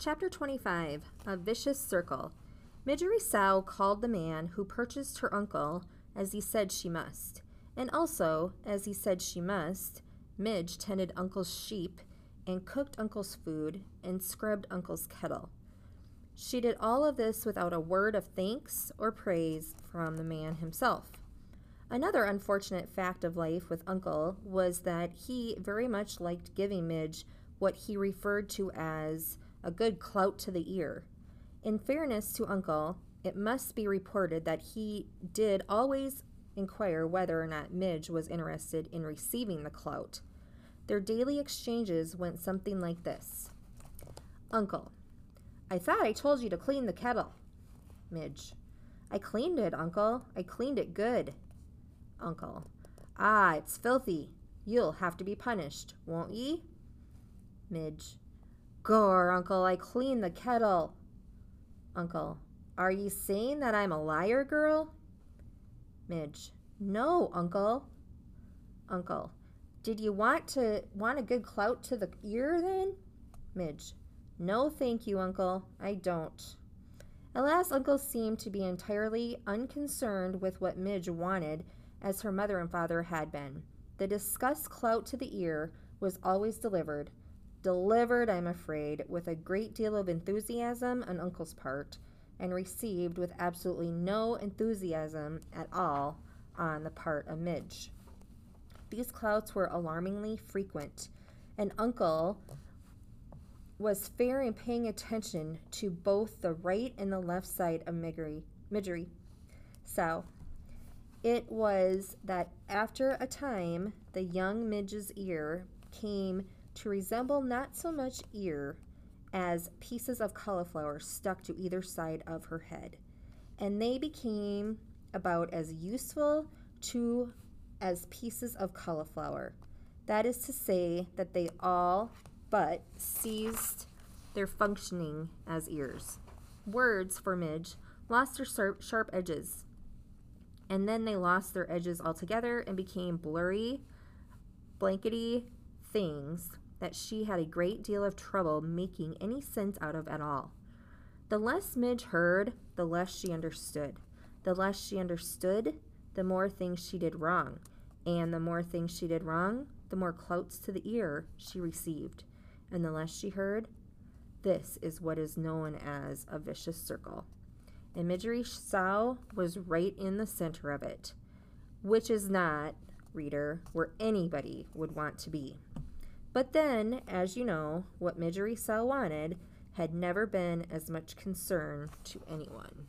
Chapter 25 A Vicious Circle. Miggery Sow called the man who purchased her uncle, as he said she must. And also, as he said she must, Midge tended Uncle's sheep and cooked Uncle's food and scrubbed Uncle's kettle. She did all of this without a word of thanks or praise from the man himself. Another unfortunate fact of life with Uncle was that he very much liked giving Midge what he referred to as a good clout to the ear. In fairness to Uncle, it must be reported that he did always inquire whether or not Midge was interested in receiving the clout. Their daily exchanges went something like this Uncle, I thought I told you to clean the kettle. Midge, I cleaned it, Uncle. I cleaned it good. Uncle, Ah, it's filthy. You'll have to be punished, won't ye? Midge, Gore, Uncle, I clean the kettle. Uncle, Are ye saying that I'm a liar, girl? Midge, No, Uncle. Uncle, Did you want to want a good clout to the ear then? Midge, No, thank you, Uncle. I don't. At last, Uncle seemed to be entirely unconcerned with what Midge wanted, as her mother and father had been. The discussed clout to the ear was always delivered, delivered, I'm afraid, with a great deal of enthusiasm on Uncle's part, and received with absolutely no enthusiasm at all on the part of Midge. These clouts were alarmingly frequent, and Uncle was fair in paying attention to both the right and the left side of Miggery. Miggery. So, it was that after a time the young Midge's ear came to resemble not so much ear as pieces of cauliflower stuck to either side of her head, and they became about as useful to as pieces of cauliflower. That is to say, that they all but ceased their functioning as ears. Words for Midge lost their sharp, sharp edges, and then they lost their edges altogether and became blurry, blankety things that she had a great deal of trouble making any sense out of at all. The less Midge heard, the less she understood. The less she understood, the more things she did wrong. And the more things she did wrong, the more clouts to the ear she received. And the less she heard, this is what is known as a vicious circle. And Miggery Sow was right in the center of it, which is not, reader, where anybody would want to be. But then, as you know, what Miggery Sow wanted had never been as much concern to anyone.